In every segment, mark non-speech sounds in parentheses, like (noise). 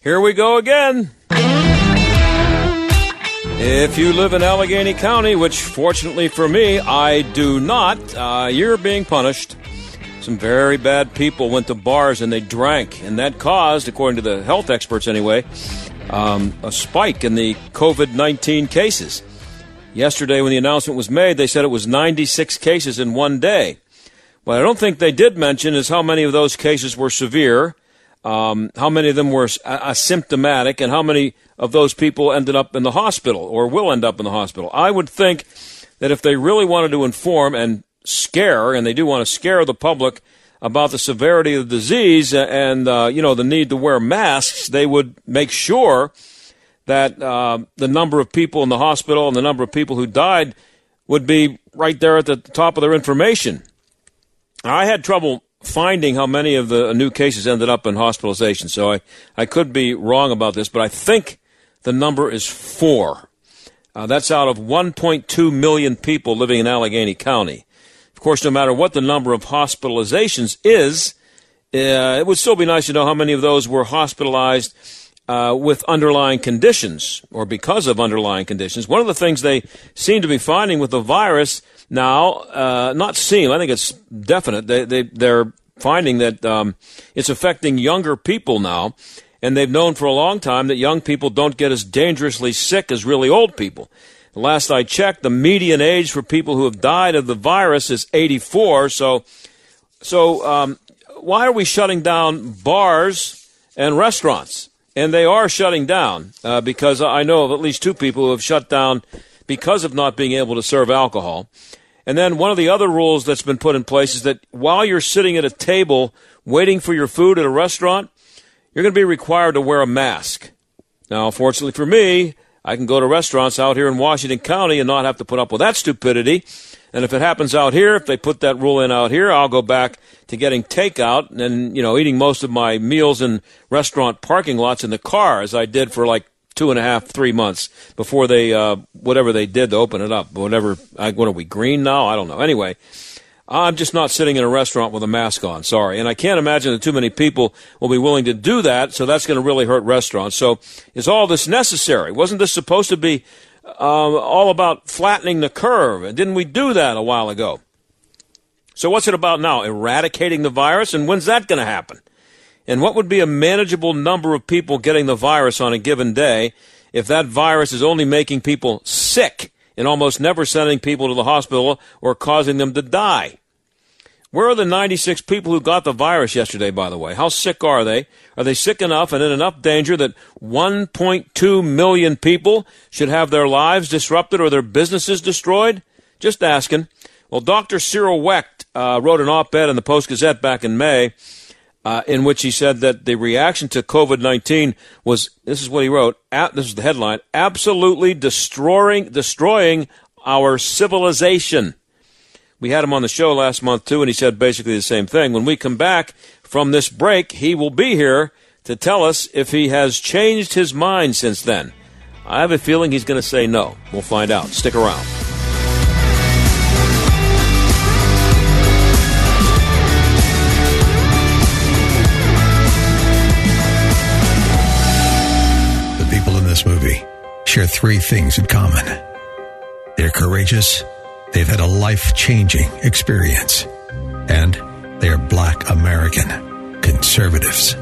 Here we go again. If you live in Allegheny County, which fortunately for me, I do not, uh, you're being punished. Some very bad people went to bars and they drank, and that caused, according to the health experts anyway, um, a spike in the COVID 19 cases. Yesterday, when the announcement was made, they said it was 96 cases in one day. What I don't think they did mention is how many of those cases were severe um, how many of them were asymptomatic, and how many of those people ended up in the hospital or will end up in the hospital. I would think that if they really wanted to inform and scare, and they do want to scare the public about the severity of the disease and uh, you know the need to wear masks, they would make sure that uh, the number of people in the hospital and the number of people who died would be right there at the top of their information. I had trouble finding how many of the new cases ended up in hospitalization. So I, I could be wrong about this, but I think the number is four. Uh, that's out of 1.2 million people living in Allegheny County. Of course, no matter what the number of hospitalizations is, uh, it would still be nice to know how many of those were hospitalized uh, with underlying conditions or because of underlying conditions. One of the things they seem to be finding with the virus now, uh, not seem, I think it's definite. They, they, they're finding that um, it's affecting younger people now, and they've known for a long time that young people don't get as dangerously sick as really old people. Last I checked, the median age for people who have died of the virus is 84. So, so um, why are we shutting down bars and restaurants? And they are shutting down uh, because I know of at least two people who have shut down because of not being able to serve alcohol. And then one of the other rules that's been put in place is that while you're sitting at a table waiting for your food at a restaurant, you're going to be required to wear a mask. Now, fortunately for me, I can go to restaurants out here in Washington County and not have to put up with that stupidity. And if it happens out here, if they put that rule in out here, I'll go back to getting takeout and, you know, eating most of my meals in restaurant parking lots in the car as I did for like two and a half, three months before they uh, whatever they did to open it up. Whatever, what are we green now? I don't know. Anyway, I'm just not sitting in a restaurant with a mask on. Sorry, and I can't imagine that too many people will be willing to do that. So that's going to really hurt restaurants. So is all this necessary? Wasn't this supposed to be um, all about flattening the curve? Didn't we do that a while ago? So what's it about now? Eradicating the virus, and when's that going to happen? And what would be a manageable number of people getting the virus on a given day if that virus is only making people sick and almost never sending people to the hospital or causing them to die? Where are the 96 people who got the virus yesterday, by the way? How sick are they? Are they sick enough and in enough danger that 1.2 million people should have their lives disrupted or their businesses destroyed? Just asking. Well, Dr. Cyril Wecht uh, wrote an op ed in the Post Gazette back in May uh, in which he said that the reaction to COVID 19 was this is what he wrote, this is the headline absolutely destroying, destroying our civilization. We had him on the show last month, too, and he said basically the same thing. When we come back from this break, he will be here to tell us if he has changed his mind since then. I have a feeling he's going to say no. We'll find out. Stick around. The people in this movie share three things in common. They're courageous, they've had a life changing experience, and they are black American conservatives.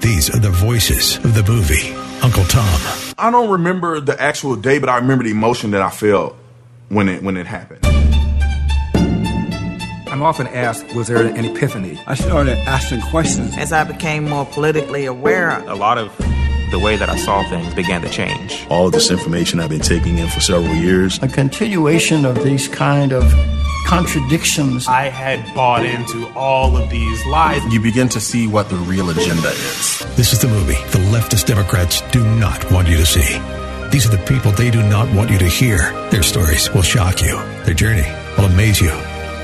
These are the voices of the movie, Uncle Tom. I don't remember the actual day, but I remember the emotion that I felt when it when it happened. I'm often asked, was there an epiphany? I started asking questions. As I became more politically aware, a lot of the way that I saw things began to change. All of this information I've been taking in for several years. A continuation of these kind of contradictions. I had bought into all of these lies. You begin to see what the real agenda is. This is the movie the leftist Democrats do not want you to see. These are the people they do not want you to hear. Their stories will shock you. Their journey will amaze you.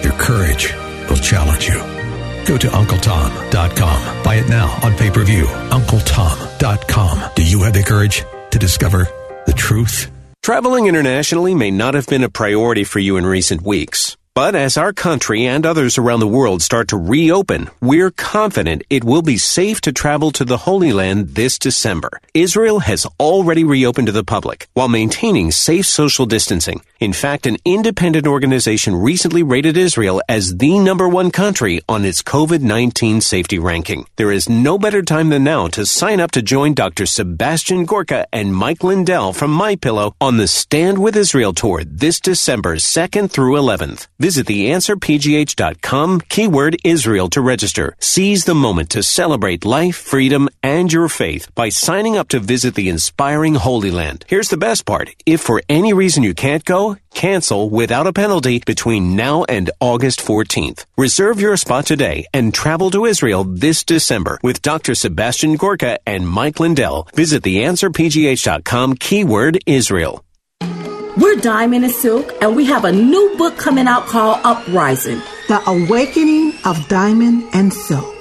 Their courage will challenge you. Go to UncleTom.com. Buy it now on pay per view. UncleTom.com. Do you have the courage to discover the truth? Traveling internationally may not have been a priority for you in recent weeks. But as our country and others around the world start to reopen, we're confident it will be safe to travel to the Holy Land this December. Israel has already reopened to the public while maintaining safe social distancing. In fact, an independent organization recently rated Israel as the number one country on its COVID-19 safety ranking. There is no better time than now to sign up to join Dr. Sebastian Gorka and Mike Lindell from MyPillow on the Stand with Israel tour this December 2nd through 11th. Visit theanswerpgh.com keyword Israel to register. Seize the moment to celebrate life, freedom, and your faith by signing up to visit the inspiring Holy Land. Here's the best part. If for any reason you can't go, cancel without a penalty between now and August 14th. Reserve your spot today and travel to Israel this December with Dr. Sebastian Gorka and Mike Lindell. Visit theanswerpgh.com keyword Israel. We're Diamond and Silk, and we have a new book coming out called Uprising The Awakening of Diamond and Silk.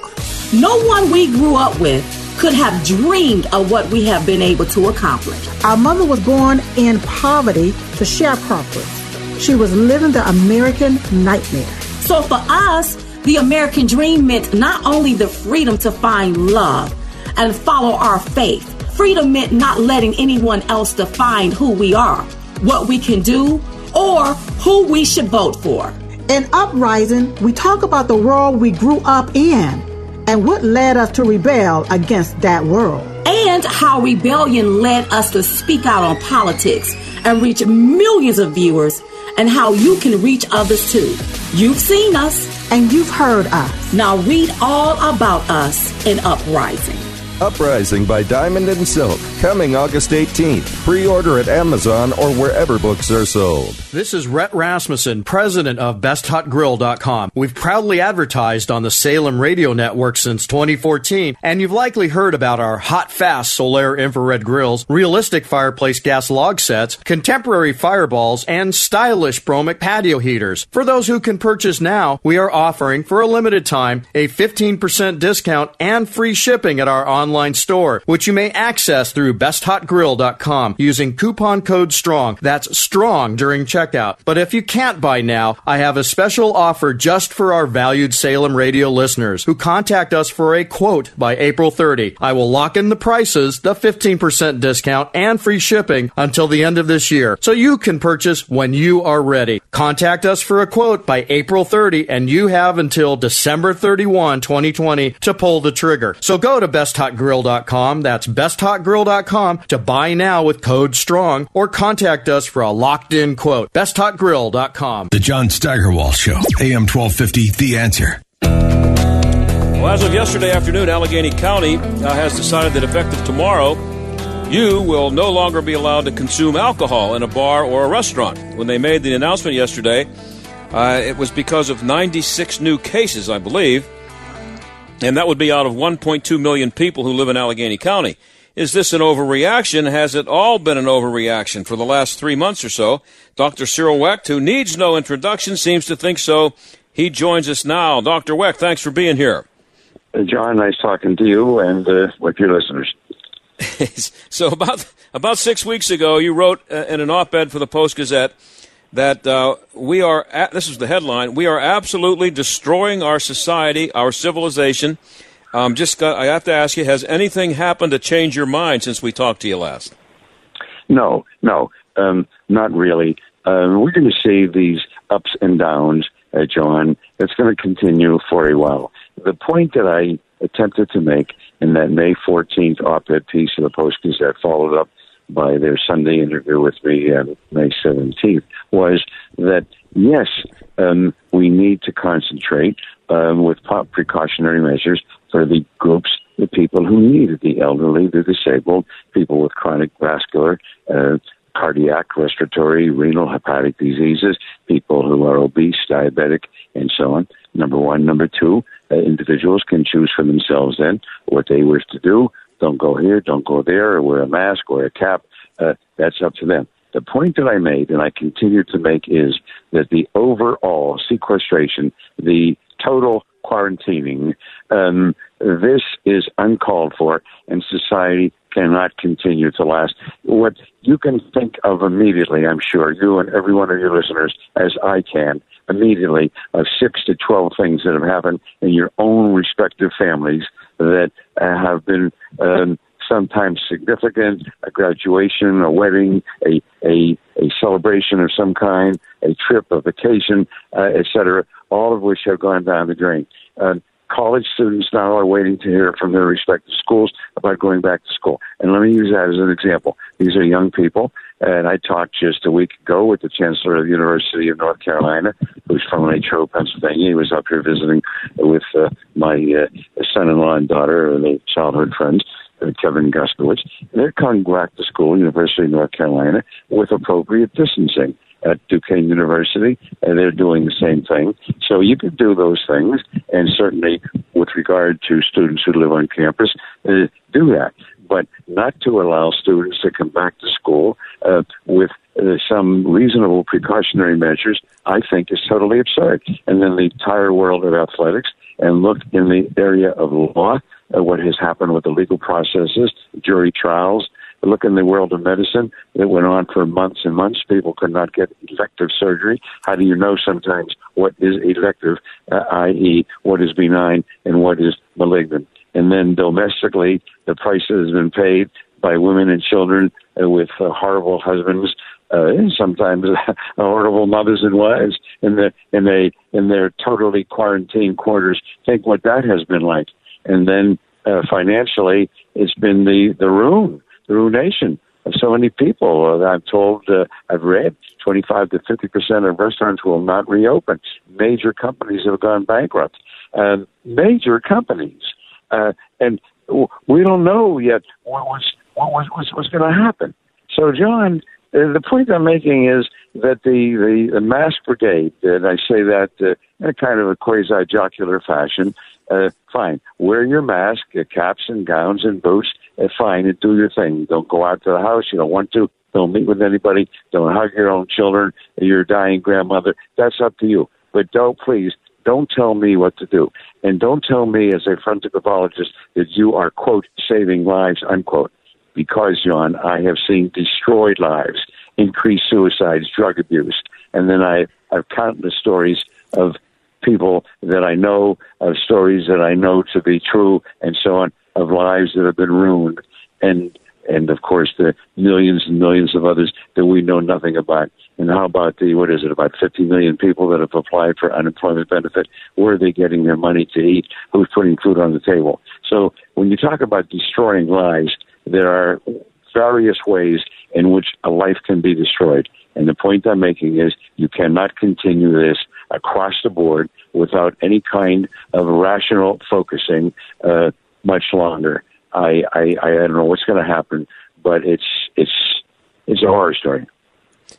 No one we grew up with could have dreamed of what we have been able to accomplish. Our mother was born in poverty to sharecroppers. She was living the American nightmare. So for us, the American dream meant not only the freedom to find love and follow our faith, freedom meant not letting anyone else define who we are, what we can do, or who we should vote for. In Uprising, we talk about the world we grew up in and what led us to rebel against that world. And how rebellion led us to speak out on politics and reach millions of viewers, and how you can reach others too. You've seen us, and you've heard us. Now read all about us in Uprising. Uprising by Diamond and Silk, coming August 18th. Pre order at Amazon or wherever books are sold. This is Rhett Rasmussen, president of BestHotGrill.com. We've proudly advertised on the Salem radio network since 2014, and you've likely heard about our hot, fast Solaire infrared grills, realistic fireplace gas log sets, contemporary fireballs, and stylish Bromic patio heaters. For those who can purchase now, we are offering for a limited time a 15% discount and free shipping at our online online store, which you may access through besthotgrill.com using coupon code STRONG. That's STRONG during checkout. But if you can't buy now, I have a special offer just for our valued Salem radio listeners who contact us for a quote by April 30. I will lock in the prices, the 15% discount, and free shipping until the end of this year, so you can purchase when you are ready. Contact us for a quote by April 30, and you have until December 31, 2020 to pull the trigger. So go to besthotgrill.com besthotgrill.com. That's besthotgrill.com to buy now with code STRONG or contact us for a locked in quote. Besthotgrill.com. The John Steigerwald Show, AM 1250, The Answer. Well, as of yesterday afternoon, Allegheny County uh, has decided that effective tomorrow, you will no longer be allowed to consume alcohol in a bar or a restaurant. When they made the announcement yesterday, uh, it was because of 96 new cases, I believe, and that would be out of 1.2 million people who live in Allegheny County. Is this an overreaction? Has it all been an overreaction for the last three months or so? Dr. Cyril Wecht, who needs no introduction, seems to think so. He joins us now. Dr. Wecht, thanks for being here. Uh, John, nice talking to you and uh, with your listeners. (laughs) so about about six weeks ago, you wrote uh, in an op-ed for the Post Gazette that uh, we are, at, this is the headline, we are absolutely destroying our society, our civilization. Um, just got, I have to ask you, has anything happened to change your mind since we talked to you last? No, no, um, not really. Um, we're going to see these ups and downs, uh, John. It's going to continue for a while. The point that I attempted to make in that May 14th op-ed piece of the Post Gazette, followed up by their Sunday interview with me on May 17th was that yes, um, we need to concentrate um, with precautionary measures for the groups, the people who need it, the elderly, the disabled, people with chronic vascular, uh, cardiac, respiratory, renal, hepatic diseases, people who are obese, diabetic, and so on. Number one. Number two, uh, individuals can choose for themselves then what they wish to do. Don't go here, don't go there, or wear a mask, wear a cap. Uh, that's up to them. The point that I made, and I continue to make, is that the overall sequestration, the total quarantining, um, this is uncalled for, and society cannot continue to last. What you can think of immediately, I'm sure, you and every one of your listeners, as I can, immediately, of six to 12 things that have happened in your own respective families that have been. Um, sometimes significant, a graduation, a wedding, a, a, a celebration of some kind, a trip, a vacation, uh, etc., all of which have gone down the drain. Uh, college students now are waiting to hear from their respective schools about going back to school. And let me use that as an example. These are young people, and I talked just a week ago with the chancellor of the University of North Carolina, who's from Latrobe, Pennsylvania. He was up here visiting with uh, my uh, son-in-law and daughter, uh, childhood friends. Uh, Kevin Guskiewicz. They're coming back to school, University of North Carolina, with appropriate distancing at Duquesne University, and they're doing the same thing. So you could do those things, and certainly with regard to students who live on campus, uh, do that. But not to allow students to come back to school uh, with uh, some reasonable precautionary measures, I think is totally absurd. And then the entire world of athletics, and look in the area of law, uh, what has happened with the legal processes, jury trials, look in the world of medicine. It went on for months and months. People could not get elective surgery. How do you know sometimes what is elective, uh, i.e., what is benign and what is malignant? And then domestically, the price has been paid by women and children uh, with uh, horrible husbands, uh, and sometimes (laughs) horrible mothers and wives in the in in their totally quarantined quarters. Think what that has been like, and then uh, financially, it's been the the ruin ruination of so many people. Uh, I'm told, uh, I've read 25 to 50 percent of restaurants will not reopen. Major companies have gone bankrupt. Uh, major companies, uh, and we don't know yet what was what was what's going to happen. So, John, uh, the point I'm making is that the, the, the mask brigade, and I say that uh, in a kind of a quasi jocular fashion, uh, fine, wear your mask, uh, caps and gowns and boots, Uh, fine, and do your thing. Don't go out to the house. You don't want to. Don't meet with anybody. Don't hug your own children, your dying grandmother. That's up to you. But don't, please, don't tell me what to do. And don't tell me as a forensic pathologist that you are, quote, saving lives, unquote. Because, John, I have seen destroyed lives, increased suicides, drug abuse. And then I have countless stories of people that I know, of stories that I know to be true, and so on, of lives that have been ruined, and and of course the millions and millions of others that we know nothing about. And how about the what is it? About 50 million people that have applied for unemployment benefit. Where are they getting their money to eat? Who's putting food on the table? So when you talk about destroying lives, there are various ways in which a life can be destroyed. And the point I'm making is you cannot continue this across the board without any kind of rational focusing uh, much longer. I, I, I don't know what's going to happen, but it's it's it's a horror story.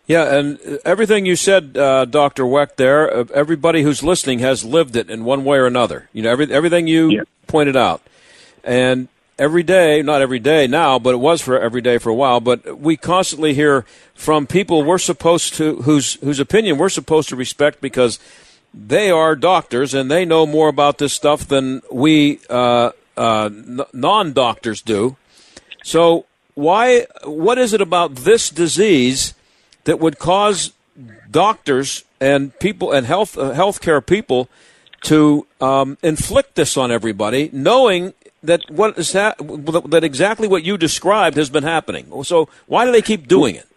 Yeah, and everything you said, uh, Doctor Wecht, there, uh, everybody who's listening has lived it in one way or another. You know, every, everything you yeah. pointed out, and every day, not every day now, but it was for every day for a while. But we constantly hear from people we're supposed to, whose whose opinion we're supposed to respect because they are doctors and they know more about this stuff than we uh, uh, non doctors do. So why? What is it about this disease that would cause doctors and people and health uh, healthcare people to um, inflict this on everybody, knowing that what is ha- that exactly what you described has been happening. So why do they keep doing it?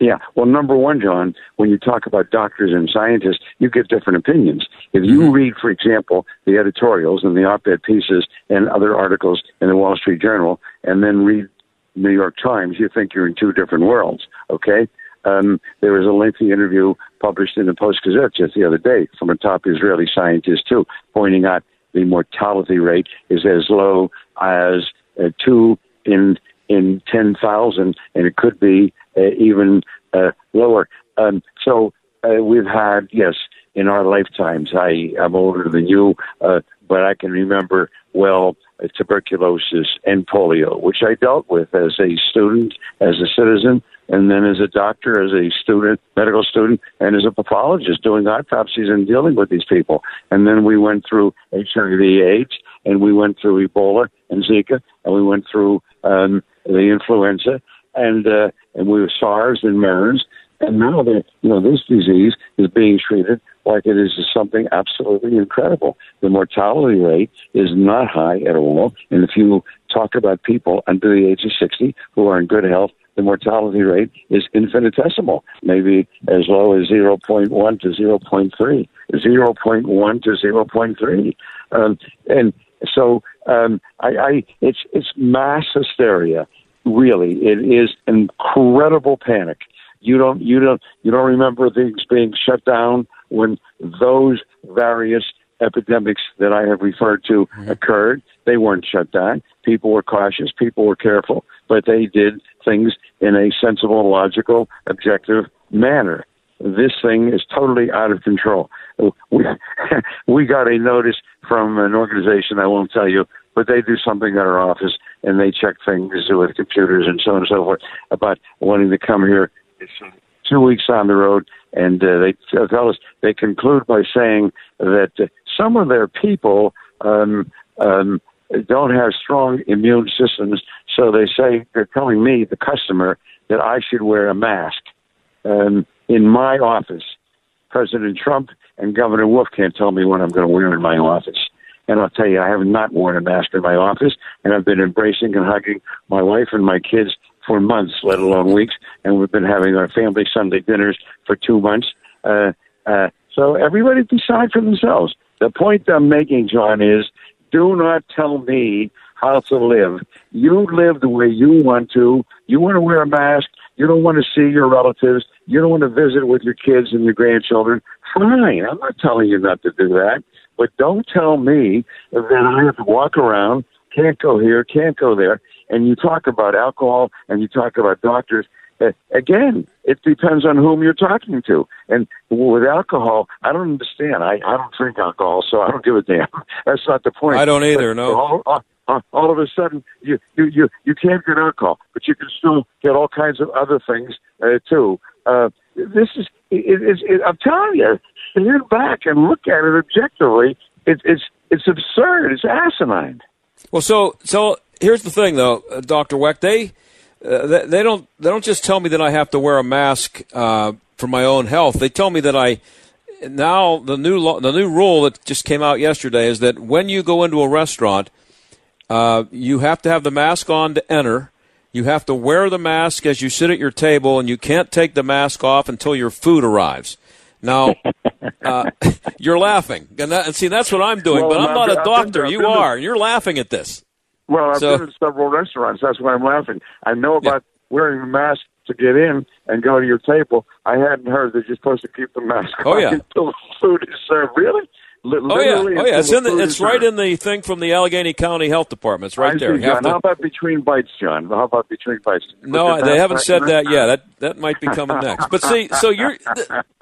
Yeah. Well, number one, John, when you talk about doctors and scientists, you get different opinions. If you mm-hmm. read, for example, the editorials and the op-ed pieces and other articles in the Wall Street Journal, and then read New York Times, you think you're in two different worlds. Okay. Um, there was a lengthy interview published in the Post Gazette just the other day from a top Israeli scientist too, pointing out the mortality rate is as low as uh, two in in ten thousand, and it could be even uh, lower. Um, so uh, we've had, yes, in our lifetimes. I, I'm older than you, uh, but I can remember well uh, tuberculosis and polio, which I dealt with as a student, as a citizen, and then as a doctor, as a student, medical student, and as a pathologist doing autopsies and dealing with these people. And then we went through HIV/AIDS, and we went through Ebola and Zika, and we went through um, the influenza, and uh, and we were SARS and MERS, and now that you know this disease is being treated like it is something absolutely incredible. The mortality rate is not high at all, and if you talk about people under the age of 60 who are in good health, the mortality rate is infinitesimal, maybe as low as 0.1 to 0.3, 0.1 to 0.3. Um, and so um, I, I, it's, it's mass hysteria. Really, it is incredible panic. You don't, you don't, you don't remember things being shut down when those various epidemics that I have referred to occurred. They weren't shut down. People were cautious. People were careful, but they did things in a sensible, logical, objective manner. This thing is totally out of control. (laughs) We, we got a notice from an organization I won't tell you, but they do something at our office and they check things with computers and so on and so forth about wanting to come here. It's two weeks on the road, and uh, they tell us they conclude by saying that some of their people um, um, don't have strong immune systems, so they say they're telling me, the customer, that I should wear a mask um, in my office. President Trump and Governor Wolf can't tell me what I'm going to wear in my office. And I'll tell you, I have not worn a mask in my office, and I've been embracing and hugging my wife and my kids for months, let alone weeks. And we've been having our family Sunday dinners for two months. Uh, uh, so everybody decide for themselves. The point I'm making, John, is do not tell me how to live. You live the way you want to. You want to wear a mask. You don't want to see your relatives. You don't want to visit with your kids and your grandchildren. Fine. I'm not telling you not to do that. But don't tell me that I have to walk around, can't go here, can't go there. And you talk about alcohol and you talk about doctors. Again, it depends on whom you're talking to. And with alcohol, I don't understand. I, I don't drink alcohol, so I don't give a damn. (laughs) That's not the point. I don't either. But no. All, all, all, of a sudden, you, you you you can't get alcohol, but you can still get all kinds of other things uh, too. Uh, this is it, it, it, I'm telling you, stand back and look at it objectively. It, it's it's absurd. It's asinine. Well, so so here's the thing, though, uh, Doctor Wecht. They, uh, they they don't they don't just tell me that I have to wear a mask uh, for my own health. They tell me that I now the new law, the new rule that just came out yesterday is that when you go into a restaurant, uh, you have to have the mask on to enter. You have to wear the mask as you sit at your table, and you can't take the mask off until your food arrives. Now, (laughs) uh, (laughs) you're laughing, and, that, and, see that's what I'm doing. Well, but I'm not a doctor. You are. You're laughing at this. Well, I've so, been in several restaurants. That's why I'm laughing. I know about yeah. wearing a mask to get in and go to your table. I hadn't heard that you're supposed to keep the mask oh, on yeah. (laughs) until the food is served. Really? Oh yeah, oh yeah. It's in the, it's right in the thing from the Allegheny County Health Department. It's right I there. See, John, to... How about between bites, John? How about between bites? No, they haven't said that yet. That that might be coming next. But see, so you're,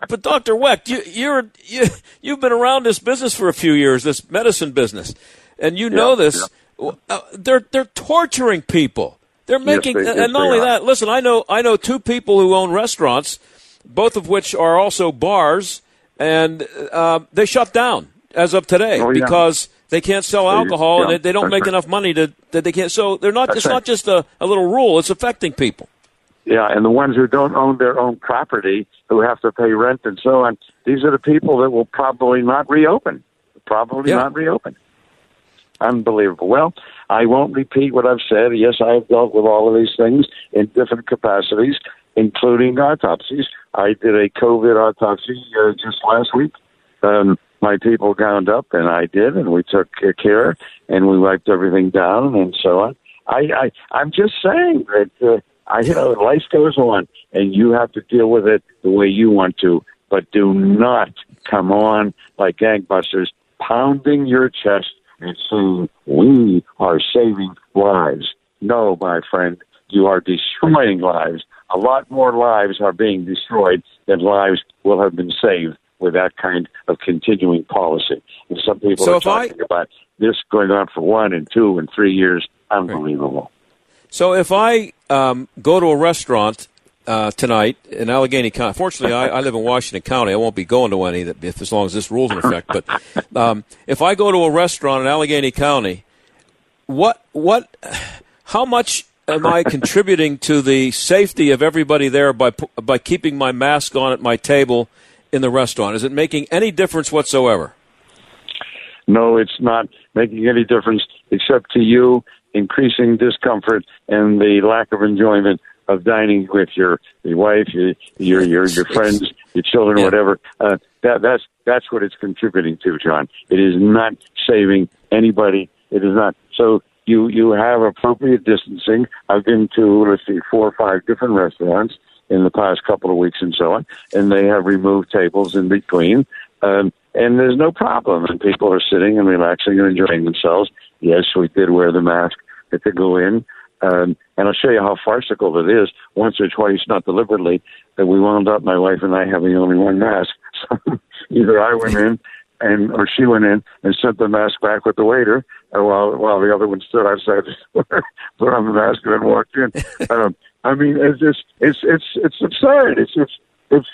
but Doctor Wecht, you you're you you've been around this business for a few years, this medicine business, and you know yeah, this. Yeah. Uh, they're they're torturing people. They're making, yes, they, yes, and not only are. that. Listen, I know I know two people who own restaurants, both of which are also bars, and uh, they shut down as of today oh, yeah. because they can't sell alcohol yeah, and they, they don't make right. enough money to that they can't. So they're not. That's it's right. not just a, a little rule. It's affecting people. Yeah, and the ones who don't own their own property, who have to pay rent and so on, these are the people that will probably not reopen. Probably Yeah. not reopen. Unbelievable. Well, I won't repeat what I've said. Yes, I have dealt with all of these things in different capacities, including autopsies. I did a COVID autopsy uh, just last week. Um, my people gowned up, and I did, and we took care, and we wiped everything down, and so on. I, I I'm just saying that uh, I you know life goes on, and you have to deal with it the way you want to, but do not come on like gangbusters, pounding your chest and saying we are saving lives. No, my friend, you are destroying lives a lot more lives are being destroyed than lives will have been saved with that kind of continuing policy. And some people So are if I- talking about this going on for one and two and three years. Unbelievable. So if I um, go to a restaurant uh, tonight in Allegheny County, fortunately I, I live in Washington County. I won't be going to any that if as long as this rule's in effect. But (laughs) um, if I go to a restaurant in Allegheny County, what what how much am I contributing to the safety of everybody there by by keeping my mask on at my table in the restaurant? Is it making any difference whatsoever? No, it's not making any difference except to you increasing discomfort and the lack of enjoyment of dining with your your wife, your your your, your friends, your children, whatever. Uh, that that's that's what it's contributing to, John. It is not saving anybody. It is not. So you you have appropriate distancing. I've been to let's see four or five different restaurants in the past couple of weeks and so on, and they have removed tables in between. Um, and there's no problem, and people are sitting and relaxing and enjoying themselves. Yes, we did wear the mask to go in, um, and I'll show you how farcical it is. Once or twice, not deliberately, that we wound up, my wife and I, having only one mask. (laughs) So either I went in, and or she went in and sent the mask back with the waiter, uh, while while the other one stood outside, (laughs) put on the mask and then walked in. (laughs) Um, I mean, it's just it's it's it's absurd. It's it's it's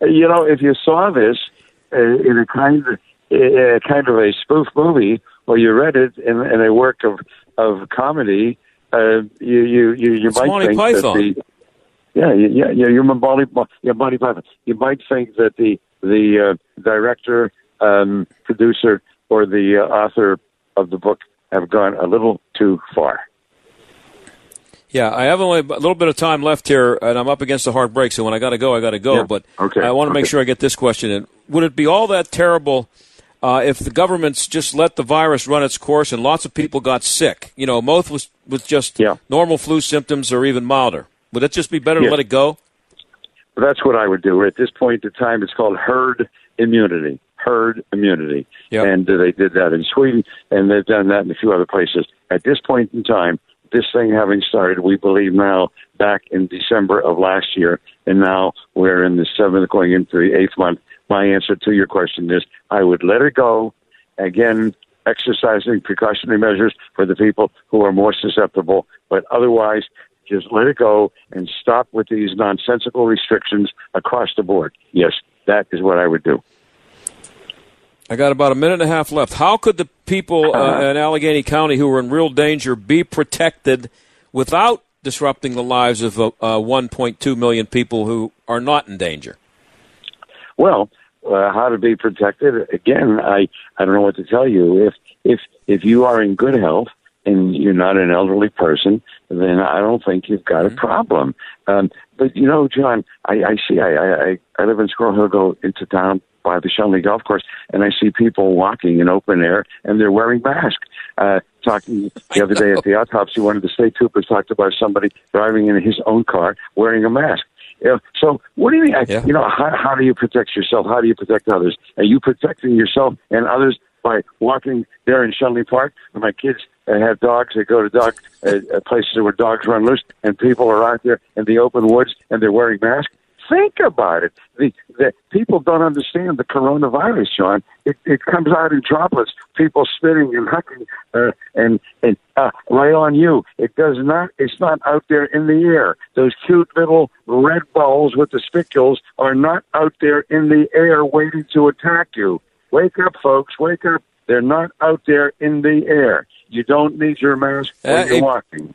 you know, if you saw this uh, in a kind of uh, kind of a spoof movie, or you read it in, in a work of of comedy, uh, you you you, you It's might Monty think Python. that the yeah yeah yeah you're Monty yeah Monty Python. You might think that the the uh, director, um, producer, or the uh, author of the book have gone a little too far. Yeah, I have only a little bit of time left here, and I'm up against a hard break. So when I got to go, I got to go. Yeah. But Okay. I want to make sure I get this question in. Would it be all that terrible uh, if the governments just let the virus run its course and lots of people got sick? You know, most was was just normal flu symptoms or even milder. Would it just be better Yeah. to let it go? That's what I would do. At this point in time, it's called herd immunity. Herd immunity. And uh, they did that in Sweden, and they've done that in a few other places. At this point in time, this thing having started, we believe now, back in December of last year, and now we're in the seventh, going into the eighth month. My answer to your question is I would let it go. Again, exercising precautionary measures for the people who are more susceptible, but otherwise, just let it go and stop with these nonsensical restrictions across the board. Yes, that is what I would do. I got about a minute and a half left. How could the people uh, in Allegheny County who are in real danger be protected without disrupting the lives of uh, uh, 1.2 million people who are not in danger? Well, uh, how to be protected? Again, I I don't know what to tell you. If if if you are in good health and you're not an elderly person, then I don't think you've got a problem. Um, but you know, John, I, I see. I, I I live in Squirrel Hill. Go into town by the Schenley Golf Course, and I see people walking in open air, and they're wearing masks. Uh, talking the other day at the autopsy, one of the state troopers talked about somebody driving in his own car wearing a mask. You know, so what do you mean? I, You know, how, how do you protect yourself? How do you protect others? Are you protecting yourself and others by walking there in Schenley Park? When my kids uh, have dogs, they go to dog uh, uh, places where dogs run loose, and people are out there in the open woods and they're wearing masks. Think about it. The, the people don't understand the coronavirus, Sean. It, it comes out in droplets. People spitting and hucking, uh, and and uh, right on you. It does not. It's not out there in the air. Those cute little red balls with the spicules are not out there in the air waiting to attack you. Wake up, folks. Wake up. They're not out there in the air. You don't need your mask when Uh, you're it- walking.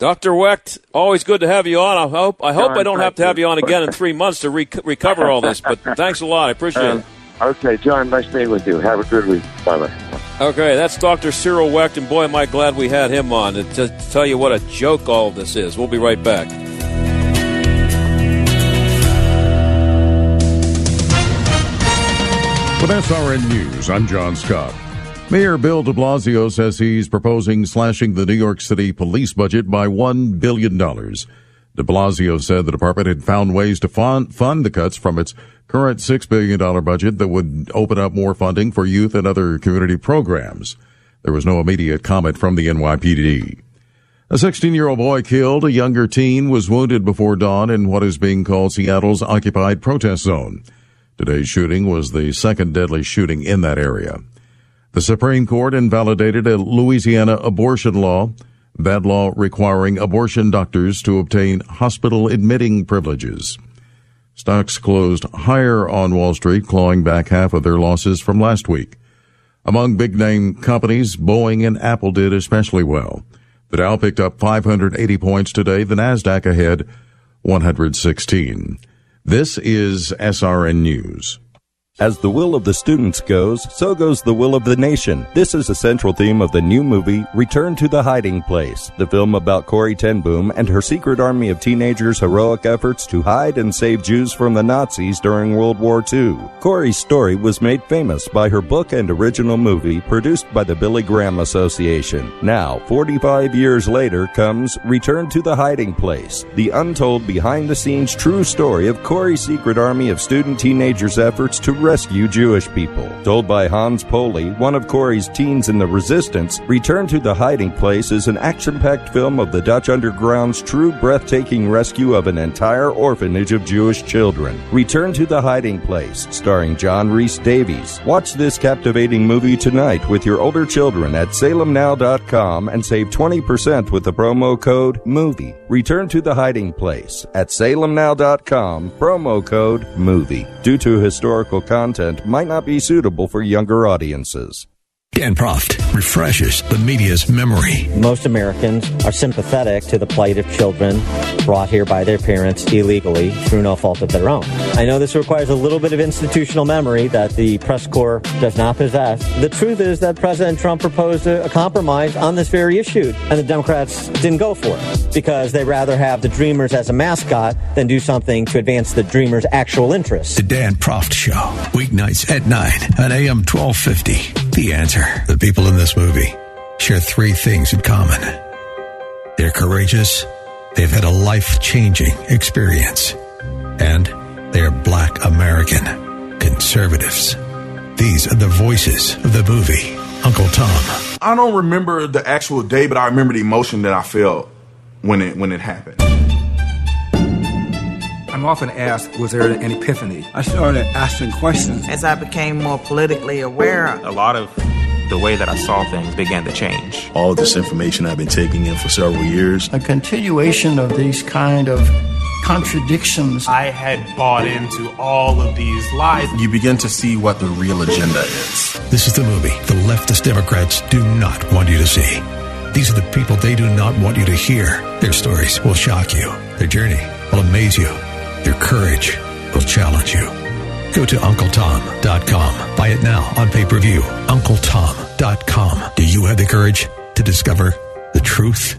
Dr. Wecht, always good to have you on. I hope I hope John, I don't have to have you. you on again in three months to re- recover all this. But (laughs) thanks a lot. I appreciate Um, it. okay, John. Nice meeting with you. Have a good week. Bye bye. Okay, that's Dr. Cyril Wecht, and boy, am I glad we had him on to, to tell you what a joke all of this is. We'll be right back. With SRN News, I'm John Scott. Mayor Bill de Blasio says he's proposing slashing the New York City police budget by $1 billion. De Blasio said the department had found ways to fund, fund the cuts from its current $6 billion budget that would open up more funding for youth and other community programs. There was no immediate comment from the NYPD. A 16 year old boy killed, a younger teen was wounded before dawn in what is being called Seattle's occupied protest zone. Today's shooting was the second deadly shooting in that area. The Supreme Court invalidated a Louisiana abortion law, that law requiring abortion doctors to obtain hospital admitting privileges. Stocks closed higher on Wall Street, clawing back half of their losses from last week. Among big name companies, Boeing and Apple did especially well. The Dow picked up 580 points today, the Nasdaq ahead 116. This is SRN News. As the will of the students goes, so goes the will of the nation. This is a central theme of the new movie, Return to the Hiding Place, the film about Corrie ten Boom and her secret army of teenagers' heroic efforts to hide and save Jews from the Nazis during World War II. Corrie's story was made famous by her book and original movie produced by the Billy Graham Association. Now, 45 years later, comes Return to the Hiding Place, the untold behind the scenes true story of Corrie's secret army of student teenagers' efforts to rescue Jewish people. Told by Hans Poley, one of Corrie's teens in the resistance, Return to the Hiding Place is an action packed film of the Dutch underground's true breathtaking rescue of an entire orphanage of Jewish children. Return to the Hiding Place, starring John Rhys Davies. Watch this captivating movie tonight with your older children at salemnow.com and save 20% with the promo code MOVIE. Return to the Hiding Place at salemnow.com, promo code MOVIE. Due to historical content might not be suitable for younger audiences. Dan Proft refreshes the media's memory. Most Americans are sympathetic to the plight of children brought here by their parents illegally through no fault of their own. I know this requires a little bit of institutional memory that the press corps does not possess. The truth is that President Trump proposed a, a compromise on this very issue, and the Democrats didn't go for it because they rather have the Dreamers as a mascot than do something to advance the Dreamers' actual interests. The Dan Proft Show, weeknights at 9 on AM 1250. The answer. The people in this movie share three things in common. They're courageous, they've had a life changing experience, and they're black American conservatives. These are the voices of the movie, Uncle Tom. I don't remember the actual day, but I remember the emotion that I felt when it when it happened. I'm often asked, was there an epiphany? I started asking questions. As I became more politically aware, a lot of the way that I saw things began to change. All this information I've been taking in for several years. A continuation of these kind of contradictions. I had bought into all of these lies. You begin to see what the real agenda is. This is the movie the leftist Democrats do not want you to see. These are the people they do not want you to hear. Their stories will shock you. Their journey will amaze you. Their courage will challenge you. Go to UncleTom.com. Buy it now on pay per view. UncleTom.com. Do you have the courage to discover the truth?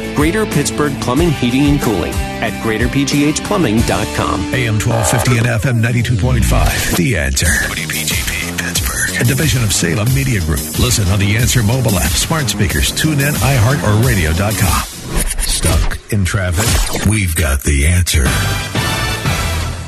Greater Pittsburgh Plumbing, Heating, and Cooling at greaterpghplumbing.com. AM 1250 and FM 92.5. The Answer. WPGP Pittsburgh. A division of Salem Media Group. Listen on the Answer mobile app, smart speakers, tune in, iHeart, or radio.com. Stuck in traffic? We've got the answer.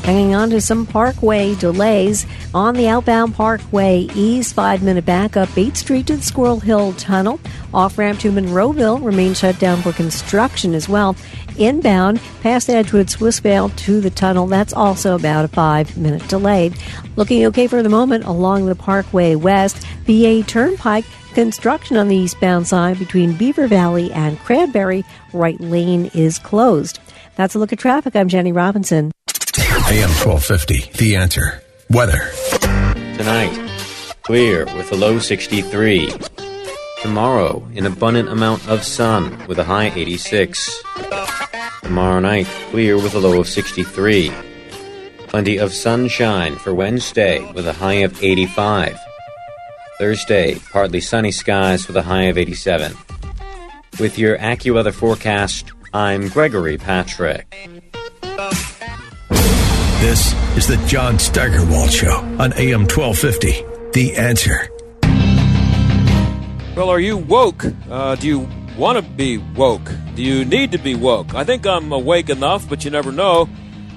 Hanging on to some parkway delays on the outbound parkway east, five minute backup, 8th Street to the Squirrel Hill Tunnel. Off ramp to Monroeville remains shut down for construction as well. Inbound past Edgewood Swissvale to the tunnel, that's also about a five minute delay. Looking okay for the moment along the Parkway West, PA Turnpike. Construction on the eastbound side between Beaver Valley and Cranberry, right lane is closed. That's a look at traffic. I'm Jenny Robinson. AM 1250, The Answer. Weather. Tonight, clear with a low 63. Tomorrow, an abundant amount of sun with a high 86. Tomorrow night, clear with a low of 63. Plenty of sunshine for Wednesday with a high of 85. Thursday, partly sunny skies with a high of 87. With your AccuWeather forecast, I'm Gregory Patrick. This is the John Steigerwald Show on AM 1250. The answer. Well, are you woke? Uh, do you want to be woke? Do you need to be woke? I think I'm awake enough, but you never know.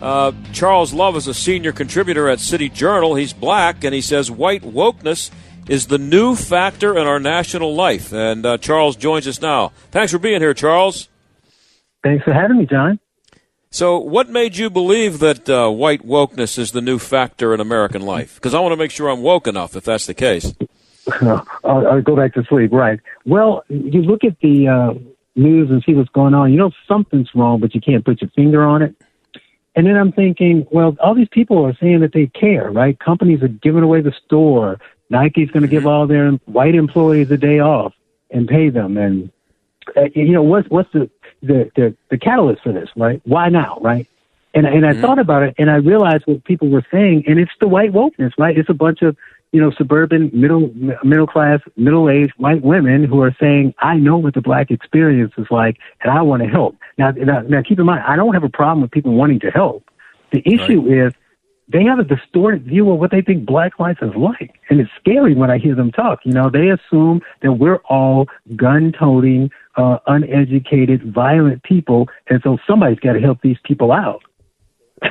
Uh, Charles Love is a senior contributor at City Journal. He's black, and he says white wokeness is the new factor in our national life. And uh, Charles joins us now. Thanks for being here, Charles. Thanks for having me, John. So, what made you believe that uh, white wokeness is the new factor in American life? Because I want to make sure I'm woke enough, if that's the case. (laughs) I'll, I'll, go back to sleep. Right. Well, you look at the uh, news and see what's going on. You know something's wrong, but you can't put your finger on it. And then I'm thinking, well, all these people are saying that they care, right? Companies are giving away the store. Nike's going to give all their white employees a day off and pay them. And uh, you know what's what's the, the the the catalyst for this, right? Why now, right? And and I mm-hmm. thought about it, and I realized what people were saying, and it's the white wokeness, right? It's a bunch of you know, suburban, middle, middle class, middle aged white women who are saying, I know what the black experience is like and I want to help. Now, now, now keep in mind, I don't have a problem with people wanting to help. The issue right. is they have a distorted view of what they think black life is like. And it's scary when I hear them talk. You know, they assume that we're all gun toting, uh, uneducated, violent people. And so somebody's got to help these people out. (laughs)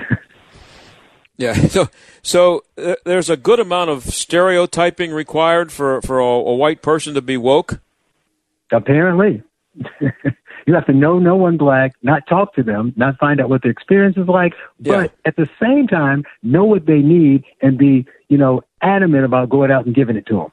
Yeah, so so uh, there's a good amount of stereotyping required for for a, a white person to be woke. Apparently, you have to know no one black, not talk to them, not find out what their experience is like, but at the same time know what they need and be you know adamant about going out and giving it to them.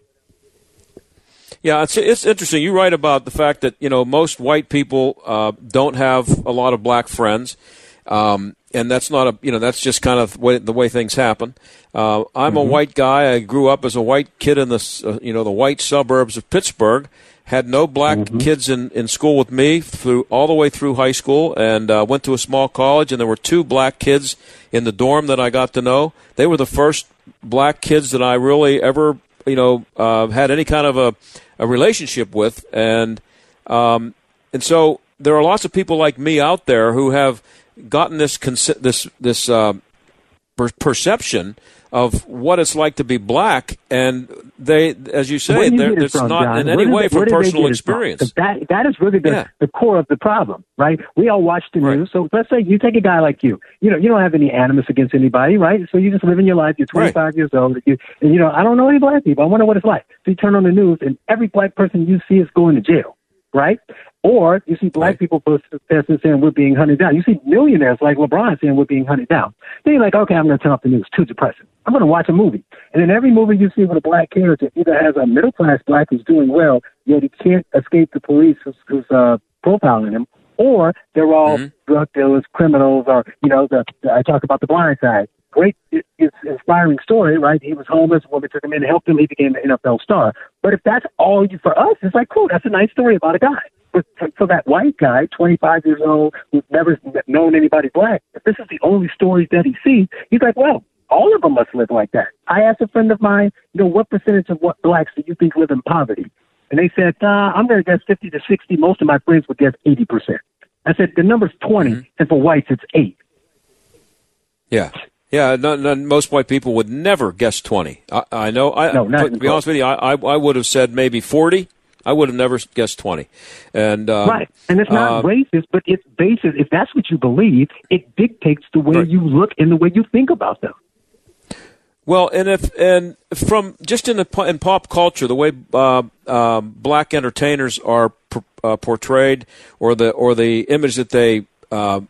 Yeah, it's it's interesting. You write about the fact that you know most white people uh, don't have a lot of black friends. Um, and that's not a you know that's just kind of the way, the way things happen. Uh, I'm mm-hmm. a white guy. I grew up as a white kid in the uh, you know the white suburbs of Pittsburgh. Had no black mm-hmm. kids in, in school with me through all the way through high school, and uh, went to a small college. And there were two black kids in the dorm that I got to know. They were the first black kids that I really ever you know uh, had any kind of a, a relationship with, and um, and so there are lots of people like me out there who have gotten this this this uh, per- perception of what it's like to be black, and they, as you say, you it's from, not John? in any way they, from personal experience. That that is really the, yeah. the core of the problem, right? We all watch the right. news. So let's say you take a guy like you. You know, you don't have any animus against anybody, right? So you just live in your life. You're 25 right. years old, you, and you know, I don't know any black people. I wonder what it's like. So you turn on the news, and every black person you see is going to jail right? Or you see black right. people protesting saying we're being hunted down. You see millionaires like LeBron saying we're being hunted down. Then you're like, okay, I'm going to turn off the news. Too depressing. I'm going to watch a movie. And in every movie you see with a black character, either has a middle class black who's doing well, yet he can't escape the police who's, who's uh, profiling him, or they're all mm-hmm. drug dealers, criminals, or you know, the, the I talk about the blind side. Great, it's inspiring story, right? He was homeless, woman took him in, helped him, he became an NFL star. But if that's all you for us, it's like cool. That's a nice story about a guy. (laughs) But for, that white guy, 25 years old, who's never known anybody black, if this is the only story that he sees, he's like, well, all of them must live like that. I asked a friend of mine, you know, what percentage of what blacks do you think live in poverty? And they said, uh, I'm going to guess 50 to 60. Most of my friends would guess 80%. I said, the number's 20, mm-hmm. and for whites, it's 8. Yeah. Yeah, no, no, most white people would never guess 20. I, I know. I, no, not to be honest with you, I, I, I would have said maybe 40. I would have never guessed 20. And um, Right. And it's not uh, racist, but it's basis. If that's what you believe, it dictates the way right. you look and the way you think about them. Well, and if and from just in the in pop culture, the way uh, uh, black entertainers are uh, portrayed, or the or the image that they uh,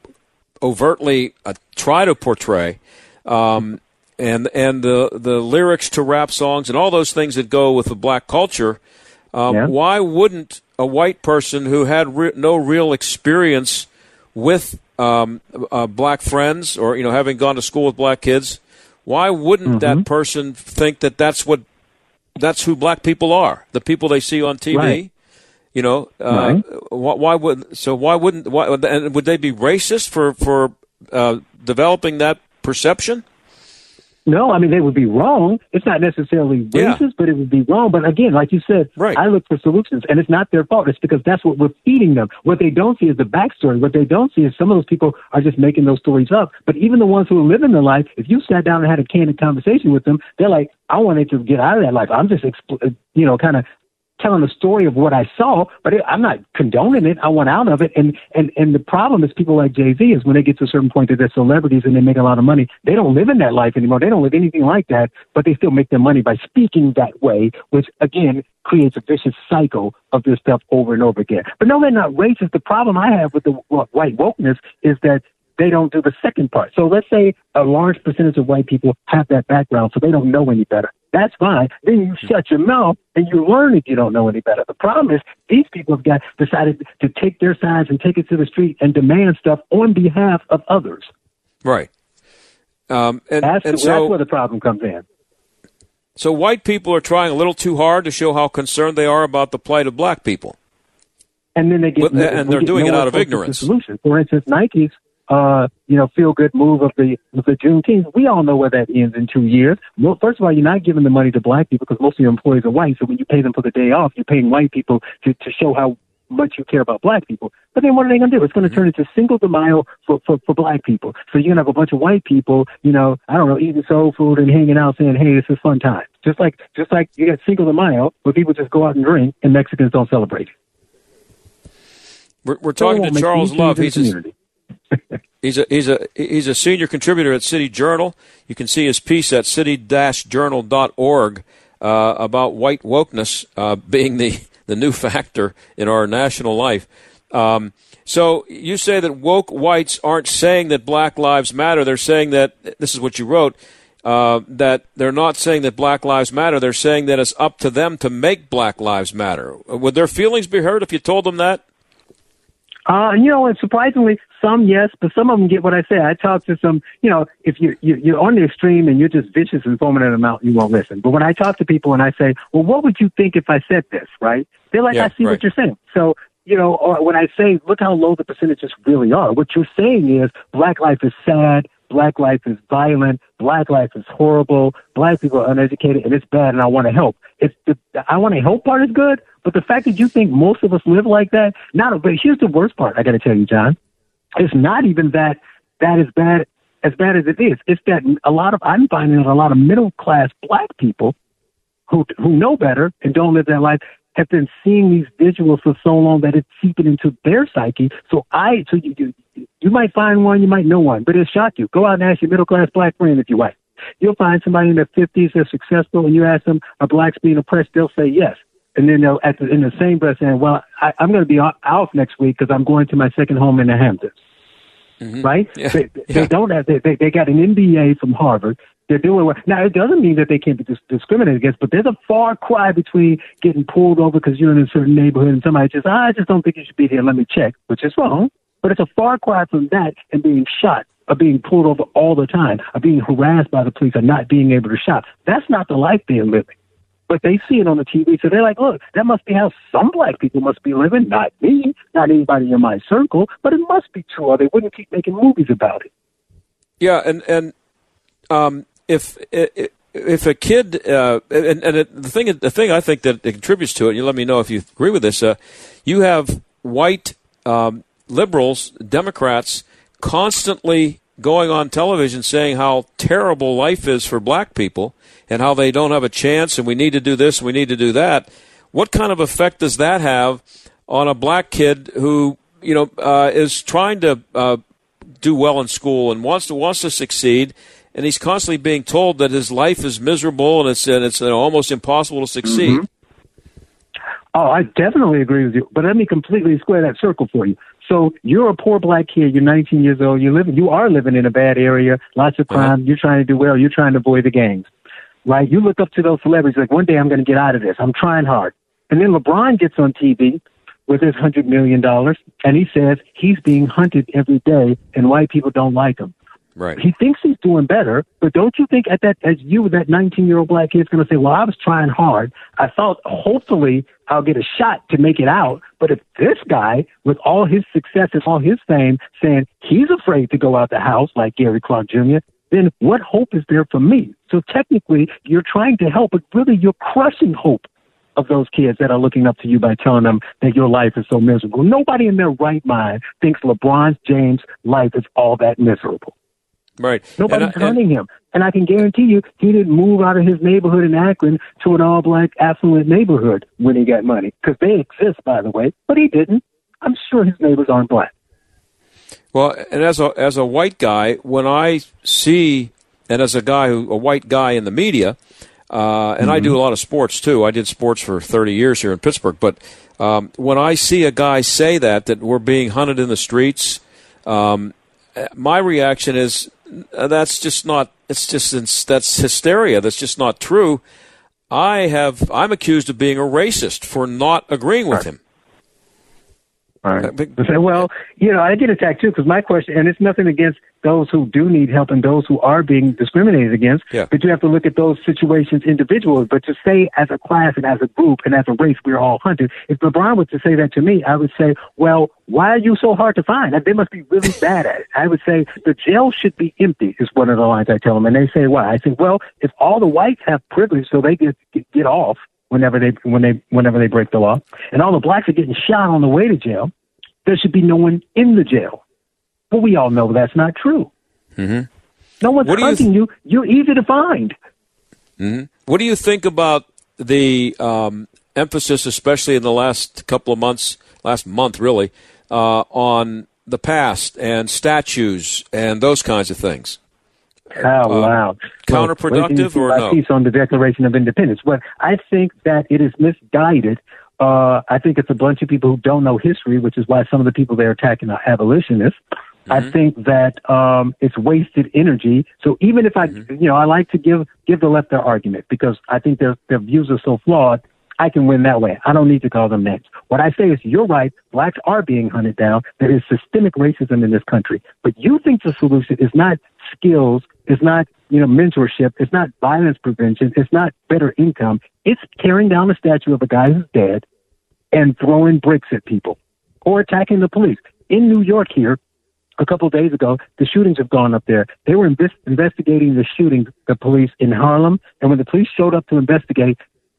overtly uh, try to portray, um, and and the the lyrics to rap songs and all those things that go with the black culture, um, Yeah. why wouldn't a white person who had re- no real experience with um, uh, black friends, or you know, having gone to school with black kids? Why wouldn't Mm-hmm. that person think that that's what that's who black people are? The people they see on TV. Right. You know, uh, Right. why, why would so? Why wouldn't? Why, and would they be racist for for uh, developing that perception? No, I mean they would be wrong. It's not necessarily Yeah. racist, but it would be wrong. But again, like you said, Right. I look for solutions, and it's not their fault. It's because that's what we're feeding them. What they don't see is the backstory. What they don't see is some of those people are just making those stories up. But even the ones who are living the life, if you sat down and had a candid conversation with them, they're like, "I wanted to get out of that life. I'm just, expl- you know, kind of." Telling the story of what I saw, but it, I'm not condoning it. I want out of it. And, and, and the problem is people like Jay-Z is when they get to a certain point that they're celebrities and they make a lot of money, they don't live in that life anymore. They don't live anything like that, but they still make their money by speaking that way, which again creates a vicious cycle of this stuff over and over again. But no, they're not racist. The problem I have with the white wokeness is that they don't do the second part. So let's say a large percentage of white people have that background, so they don't know any better. That's fine. Then you shut your mouth and you learn if you don't know any better. The problem is these people have got decided to take their sides and take it to the street and demand stuff on behalf of others. Right. Um, and That's, and that's so where the problem comes in. so white people are trying a little too hard to show how concerned they are about the plight of black people. And then they get But- and we they're get doing it out of the ignorance. Solution. For instance, Nike's uh, you know, feel good move of the of the Juneteenth. We all know where that ends in two years. Well, first of all, you're not giving the money to black people because most of your employees are white. So when you pay them for the day off, you're paying white people to, to show how much you care about black people. But then what are they going to do? It's going to turn into Cinco de Mayo for, for, for black people. So you're going to have a bunch of white people, you know, I don't know, eating soul food and hanging out saying, hey, this is fun time. Just like, just like you got Cinco de Mayo where people just go out and drink and Mexicans don't celebrate. We're, we're talking They to Charles Love. He's the a, community. He's a he's a he's a senior contributor at City Journal. You can see his piece at city-journal.org uh, about white wokeness uh, being the the new factor in our national life. Um, so you say that woke whites aren't saying that Black Lives Matter. They're saying that this is what you wrote. Uh, that they're not saying that Black Lives Matter. They're saying that it's up to them to make Black Lives Matter. Would their feelings be hurt if you told them that? Uh, you know, and surprisingly, some yes, but some of them get what I say. I talk to some, you know, if you, you you're on the extreme and you're just vicious and foaming at the mouth, you won't listen. But when I talk to people and I say, well, what would you think if I said this, right? They're like, Yeah, I see right. what you're saying. So, you know, or when I say, look how low the percentages really are. What you're saying is black life is sad. Black life is violent. Black life is horrible. Black people are uneducated and it's bad and I want to help. It's the, I want to help part is good, but the fact that you think most of us live like that, not, but here's the worst part I got to tell you, John. It's not even that that is bad as bad as it is. It's that a lot of I'm finding that a lot of middle class black people who who know better and don't live that life have been seeing these visuals for so long that it's seeping into their psyche. So I so you you, you might find one, you might know one, but it'll shock you. Go out and ask your middle class black friend if you white. You'll find somebody in their fifties that's successful and you ask them are blacks being oppressed, they'll say yes. And then they'll at the, in the same breath saying, "Well, I, I'm going to be o- out next week because I'm going to my second home in the Hamptons." right? Yeah. They, Yeah. they don't have. They, they they got an MBA from Harvard. They're doing well. Now it doesn't mean that they can't be dis- discriminated against, but there's a far cry between getting pulled over because you're in a certain neighborhood and somebody just, "Ah, I just don't think you should be here. Let me check, which is wrong. But it's a far cry from that and being shot or being pulled over all the time or being harassed by the police or not being able to shop. That's not the life they're living. But they see it on the TV, so they're like, look, that must be how some black people must be living. Not me, not anybody in my circle, but it must be true, or they wouldn't keep making movies about it. Yeah, and and um, if if if a kid uh, and and it, the thing the thing I think that it contributes to it, you let me know if you agree with this. Uh, you have white um, liberals, Democrats, constantly going on television saying how terrible life is for black people and how they don't have a chance, and we need to do this, and we need to do that. What kind of effect does that have on a black kid who you know uh, is trying to uh, do well in school and wants to wants to succeed, and he's constantly being told that his life is miserable and it's and it's you know, almost impossible to succeed. Oh, I definitely agree with you. But let me completely square that circle for you. So you're a poor black kid. You're 19 years old. You live. You are living in a bad area. Lots of crime. You're trying to do well. You're trying to avoid the gangs, right? You look up to those celebrities like one day I'm going to get out of this. I'm trying hard. And then LeBron gets on TV with his hundred million dollars, and he says he's being hunted every day, and white people don't like him. Right. He thinks he's doing better, but don't you think at that as you that 19 year old black kid's going to say, "Well, I was trying hard. I thought hopefully I'll get a shot to make it out." But if this guy, with all his success and all his fame, saying he's afraid to go out the house like Gary Clark Jr., then what hope is there for me? So technically, you're trying to help, but really you're crushing hope of those kids that are looking up to you by telling them that your life is so miserable. Nobody in their right mind thinks LeBron James' life is all that miserable. Right. Nobody's And I- and- hunting him. And I can guarantee you, he didn't move out of his neighborhood in Akron to an all black affluent neighborhood when he got money. Because they exist, by the way, but he didn't. I'm sure his neighbors aren't black. Well, and as a as a white guy, when I see, and as a guy who a white guy in the media, uh, and I do a lot of sports too. I did sports for thirty years here in Pittsburgh. But um, when I see a guy say that that we're being hunted in the streets, um, my reaction is Uh, that's just not. It's just that's hysteria. That's just not true. I have I'm accused of being a racist for not agreeing with him. All right. Uh, Say, well, you know, I get attacked too because my question, and it's nothing against those who do need help and those who are being discriminated against, Yeah. but you have to look at those situations individually. But to say as a class and as a group and as a race, we're all hunted. If LeBron was to say that to me, I would say, well, why are you so hard to find? They must be really (laughs) bad at it. I would say the jail should be empty is one of the lines I tell them. And they say, why? I say, well, if all the whites have privilege so they get, get, get off, whenever they when they whenever they break the law, and all the blacks are getting shot on the way to jail. There should be no one in the jail. But we all know that's not true. Mm-hmm. No one's What do you hunting you. You're easy to find. hmm What do you think about the um, emphasis, especially in the last couple of months, last month really, uh, on the past and statues and those kinds of things? Oh wow! counterproductive Well, or no? Piece on the Declaration of Independence. But I think that it is misguided. Uh, I think it's a bunch of people who don't know history, which is why some of the people they're attacking are abolitionists. I Mm-hmm. think that um, it's wasted energy. So even if I, Mm-hmm. you know, I like to give give the left their argument because I think their their views are so flawed. I can win that way. I don't need to call them names. What I say is, you're right. Blacks are being hunted down. There is systemic racism in this country. But you think the solution is not skills, it's not, you know, mentorship, it's not violence prevention, it's not better income. It's tearing down the statue of a guy who's dead and throwing bricks at people or attacking the police. In New York here, a couple of days ago, the shootings have gone up there. They were inves- investigating the shooting, the police in Harlem, and when the police showed up to investigate,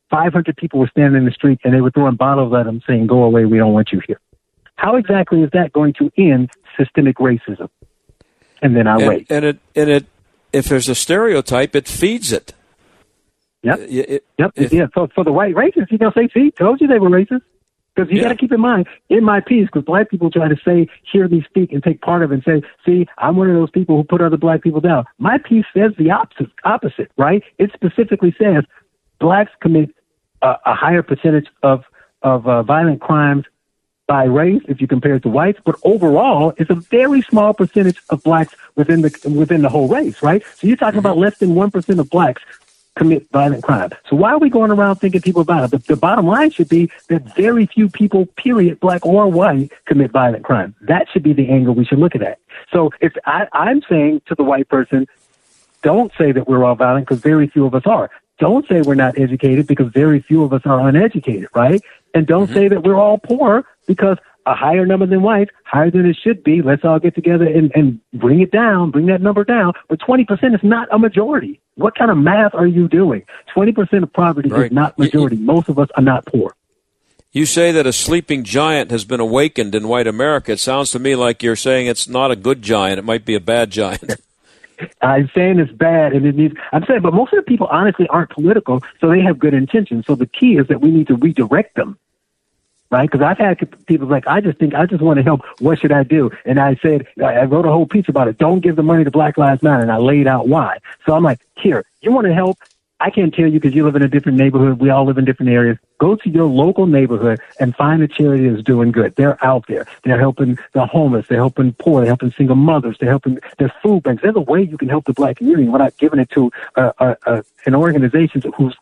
500 people were standing in the street and they were throwing bottles at them saying, go away, we don't want you here. How exactly is that going to end systemic racism? And then I and, wait. And it and it if there's a stereotype, it feeds it. Yep. It- it- Yep. yeah. So for the white racists, you gonna say, "See, told you they were racist." Because you got to keep in mind in my piece, because black people try to say, hear me speak, and take part of it, and say, "See, I'm one of those people who put other black people down." My piece says the opposite. Opposite, right? It specifically says blacks commit a, a higher percentage of of uh, violent crimes by race if you compare it to whites, but overall, it's a very small percentage of blacks within the within the whole race, right? So you're talking about less than one percent of blacks commit violent crime. So why are we going around thinking people about it? The, the bottom line should be that very few people, period, black or white, commit violent crime. That should be the angle we should look at. So if I, I'm saying to the white person, don't say that we're all violent because very few of us are. Don't say we're not educated because very few of us are uneducated, right? And don't mm-hmm. say that we're all poor because a higher number than whites, higher than it should be. Let's all get together and, and bring it down, bring that number down. But 20% is not a majority. What kind of math are you doing? 20% of poverty Right. is not majority. Most of us are not poor. You say that a sleeping giant has been awakened in white America. It sounds to me like you're saying it's not a good giant. It might be a bad giant. (laughs) I'm saying it's bad and it needs, I'm saying, but most of the people honestly aren't political, so they have good intentions. So the key is that we need to redirect them. Right? Because I've had people like, I just think, I just want to help. What should I do? And I said, I wrote a whole piece about it. Don't give the money to Black Lives Matter. And I laid out why. So I'm like, here, you want to help? I can't tell you because you live in a different neighborhood. We all live in different areas. Go to your local neighborhood and find a charity that's doing good. They're out there. They're helping the homeless. They're helping poor. They're helping single mothers. They're helping. There's food banks. There's a way you can help the black community without giving it to uh, uh, uh, an organization whose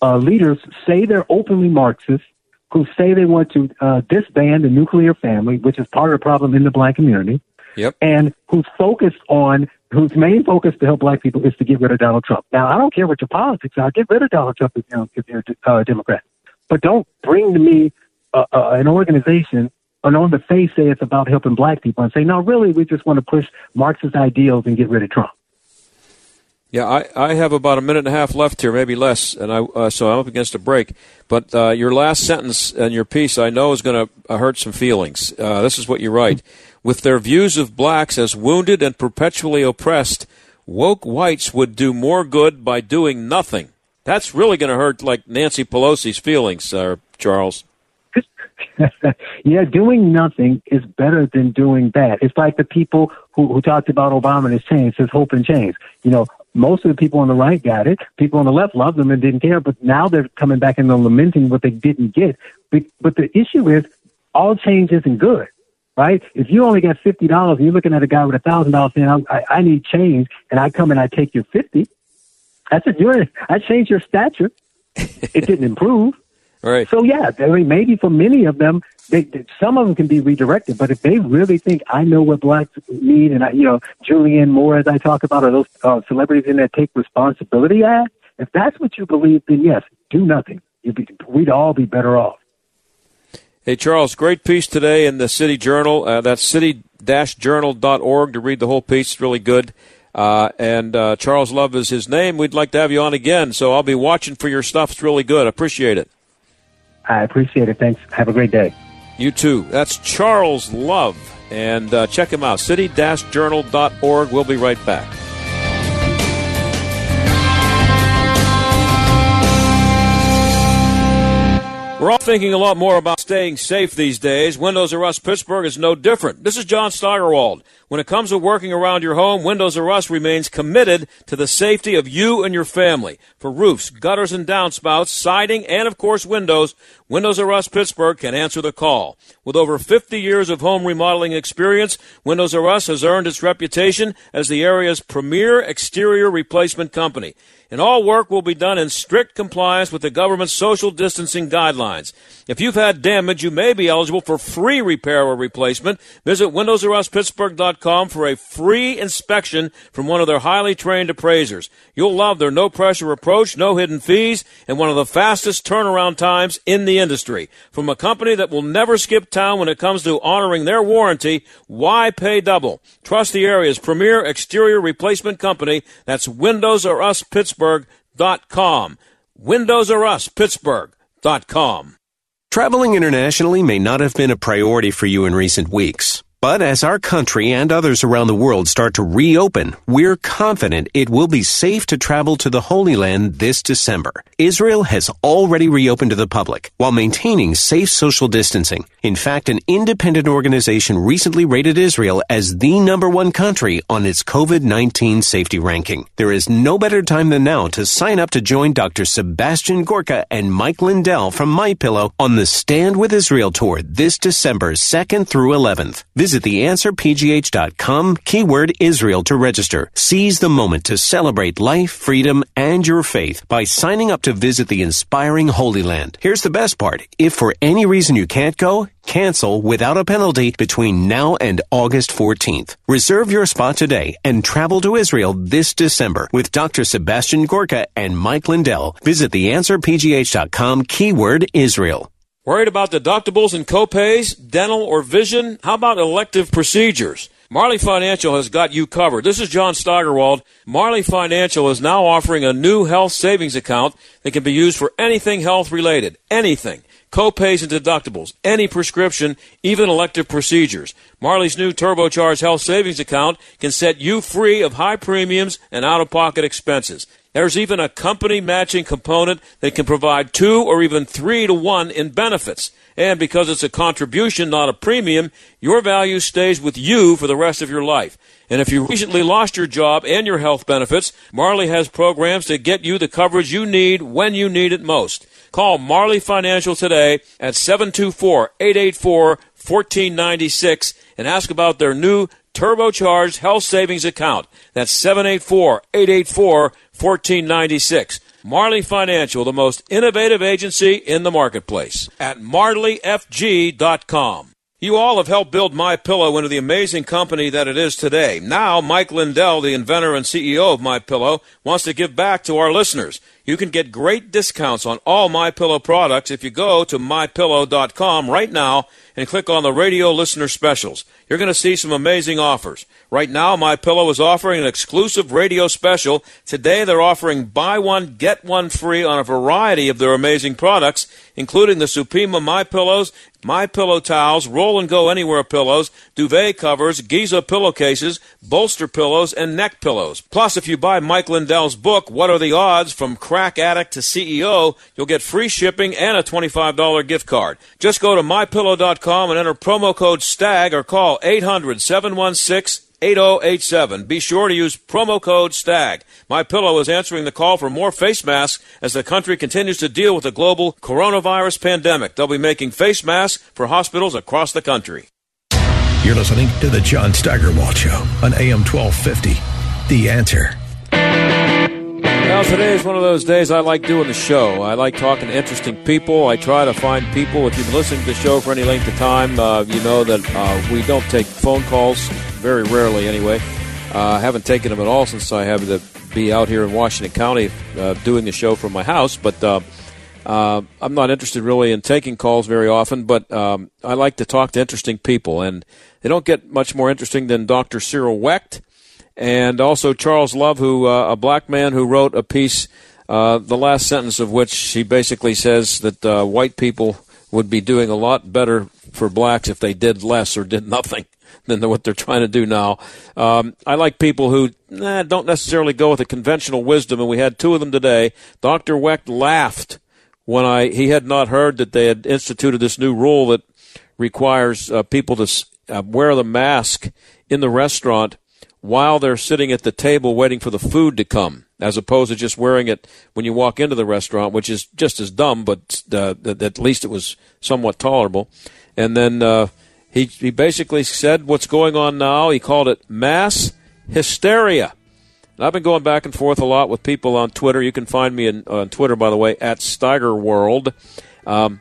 uh, leaders say they're openly Marxist, who say they want to uh, disband the nuclear family, which is part of the problem in the black community Yep. and who's focused on whose main focus to help black people is to get rid of Donald Trump. Now, I don't care what your politics are. Get rid of Donald Trump if you're, if you're uh, a Democrat, but don't bring to me uh, uh, an organization and on the face say it's about helping black people and say no, really, we just want to push Marxist ideals and get rid of Trump. Yeah, I, I have about a minute and a half left here, maybe less, and I uh, so I'm up against a break. But uh, your last sentence and your piece, I know, is going to uh, hurt some feelings. Uh, this is what you write: With their views of blacks as wounded and perpetually oppressed, woke whites would do more good by doing nothing. That's really going to hurt, like Nancy Pelosi's feelings, uh, Charles. (laughs) yeah, doing nothing is better than doing bad. It's like the people who, who talked about Obama and his change, his hope and change. You know, most of the people on the right got it. People on the left loved them and didn't care, but now they're coming back and they're lamenting what they didn't get. But, but the issue is all change isn't good, right? If you only got fifty dollars and you're looking at a guy with a thousand dollars saying, I, I need change, and I come and I take your fifty, I said, you're, I changed your stature. it didn't improve. Right. So yeah, I mean, maybe for many of them, they, they, some of them can be redirected. But if they really think I know what blacks need, and I, you know, Julianne Moore, as I talk about, are those uh, celebrities in that take responsibility act. If that's what you believe, then yes, do nothing. You'd be, we'd all be better off. Hey, Charles, great piece today in the City Journal. Uh, that's city-journal.org to read the whole piece. It's really good. Uh, and uh, Charles Love is his name. We'd like to have you on again, so I'll be watching for your stuff. It's really good. Appreciate it. I appreciate it. Thanks. Have a great day. You too. That's Charles Love. And uh, check him out, city-journal.org. We'll be right back. We're all thinking a lot more about staying safe these days. Windows R Us Pittsburgh is no different. This is John Steigerwald. When it comes to working around your home, Windows R Us remains committed to the safety of you and your family. For roofs, gutters and downspouts, siding, and of course windows, Windows R Us Pittsburgh can answer the call. With over 50 years of home remodeling experience, Windows R Us has earned its reputation as the area's premier exterior replacement company and all work will be done in strict compliance with the government's social distancing guidelines. If you've had damage, you may be eligible for free repair or replacement. Visit WindowsRUsPittsburgh.com for a free inspection from one of their highly trained appraisers. You'll love their no pressure approach, no hidden fees, and one of the fastest turnaround times in the industry. From a company that will never skip town when it comes to honoring their warranty, why pay double? Trust the area's premier exterior replacement company. That's Windows R Us Pittsburgh.com. Windows R Us Pittsburgh.com. Traveling internationally may not have been a priority for you in recent weeks. But as our country and others around the world start to reopen, we're confident it will be safe to travel to the Holy Land this December. Israel has already reopened to the public while maintaining safe social distancing. In fact, an independent organization recently rated Israel as the number one country on its COVID-19 safety ranking. There is no better time than now to sign up to join Dr. Sebastian Gorka and Mike Lindell from MyPillow on the Stand with Israel tour this December 2nd through 11th. Visit theanswerpgh.com, keyword Israel to register. Seize the moment to celebrate life, freedom, and your faith by signing up to visit the inspiring Holy Land. Here's the best part. If for any reason you can't go, cancel without a penalty between now and August 14th. Reserve your spot today and travel to Israel this December with Dr. Sebastian Gorka and Mike Lindell. Visit theanswerpgh.com, keyword Israel. Worried about deductibles and copays, dental or vision? How about elective procedures? Marley Financial has got you covered. This is John Steigerwald. Marley Financial is now offering a new health savings account that can be used for anything health related. Anything. Copays and deductibles, any prescription, even elective procedures. Marley's new turbocharged health savings account can set you free of high premiums and out of pocket expenses. There's even a company matching component that can provide two or even three to one in benefits. And because it's a contribution, not a premium, your value stays with you for the rest of your life. And if you recently lost your job and your health benefits, Marley has programs to get you the coverage you need when you need it most. Call Marley Financial today at 724-884-1496 and ask about their new turbocharged health savings account. That's 784-884-1496. Marley Financial, the most innovative agency in the marketplace at marleyfg.com. You all have helped build My Pillow into the amazing company that it is today. Now, Mike Lindell, the inventor and CEO of My Pillow, wants to give back to our listeners. You can get great discounts on all My Pillow products if you go to mypillow.com right now and click on the radio listener specials. You're going to see some amazing offers. Right now, My Pillow is offering an exclusive radio special. Today, they're offering buy one get one free on a variety of their amazing products, including the Supima My Pillows, My Pillow towels, Roll and Go Anywhere pillows, duvet covers, Giza pillowcases, bolster pillows, and neck pillows. Plus, if you buy Mike Lindell's book, What Are the Odds? From Crack Addict to CEO, you'll get free shipping and a $25 gift card. Just go to mypillow.com and enter promo code STAG or call 800 716 8087. Be sure to use promo code STAG. My Pillow is answering the call for more face masks as the country continues to deal with the global coronavirus pandemic. They'll be making face masks for hospitals across the country. You're listening to the John Steigerwald Show on AM 1250. The answer. Well, today is one of those days I like doing the show. I like talking to interesting people. I try to find people. If you've listening to the show for any length of time, uh, you know that uh, we don't take phone calls, very rarely anyway. Uh, I haven't taken them at all since I have to be out here in Washington County uh, doing the show from my house. But uh, uh, I'm not interested really in taking calls very often, but um, I like to talk to interesting people. And they don't get much more interesting than Dr. Cyril Wecht and also Charles Love, who uh, a black man who wrote a piece, uh, the last sentence of which he basically says that uh, white people would be doing a lot better for blacks if they did less or did (laughs) nothing than what they're trying to do now. Um, I like people who nah, don't necessarily go with the conventional wisdom, and we had two of them today. Dr. Wecht laughed when I he had not heard that they had instituted this new rule that requires uh, people to uh, wear the mask in the restaurant while they're sitting at the table waiting for the food to come, as opposed to just wearing it when you walk into the restaurant, which is just as dumb, but uh, at least it was somewhat tolerable. And then uh, he he basically said what's going on now. He called it mass hysteria. And I've been going back and forth a lot with people on Twitter. You can find me in, on Twitter, by the way, at Steigerworld. Um,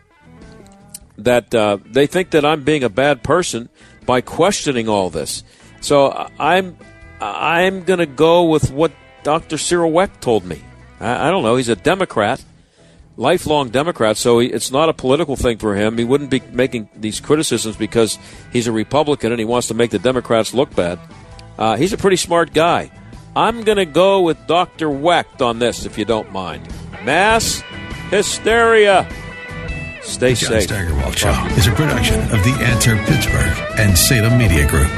that uh, they think that I'm being a bad person by questioning all this. So I'm I'm going to go with what Dr. Cyril Wecht told me. I, I, don't know. He's a Democrat, lifelong Democrat, so he, it's not a political thing for him. He wouldn't be making these criticisms because he's a Republican and he wants to make the Democrats look bad. Uh, he's a pretty smart guy. I'm going to go with Dr. Wecht on this, if you don't mind. Mass hysteria. Stay the John safe. Steigerwald Show is a production of The Answer Pittsburgh and Salem Media Group.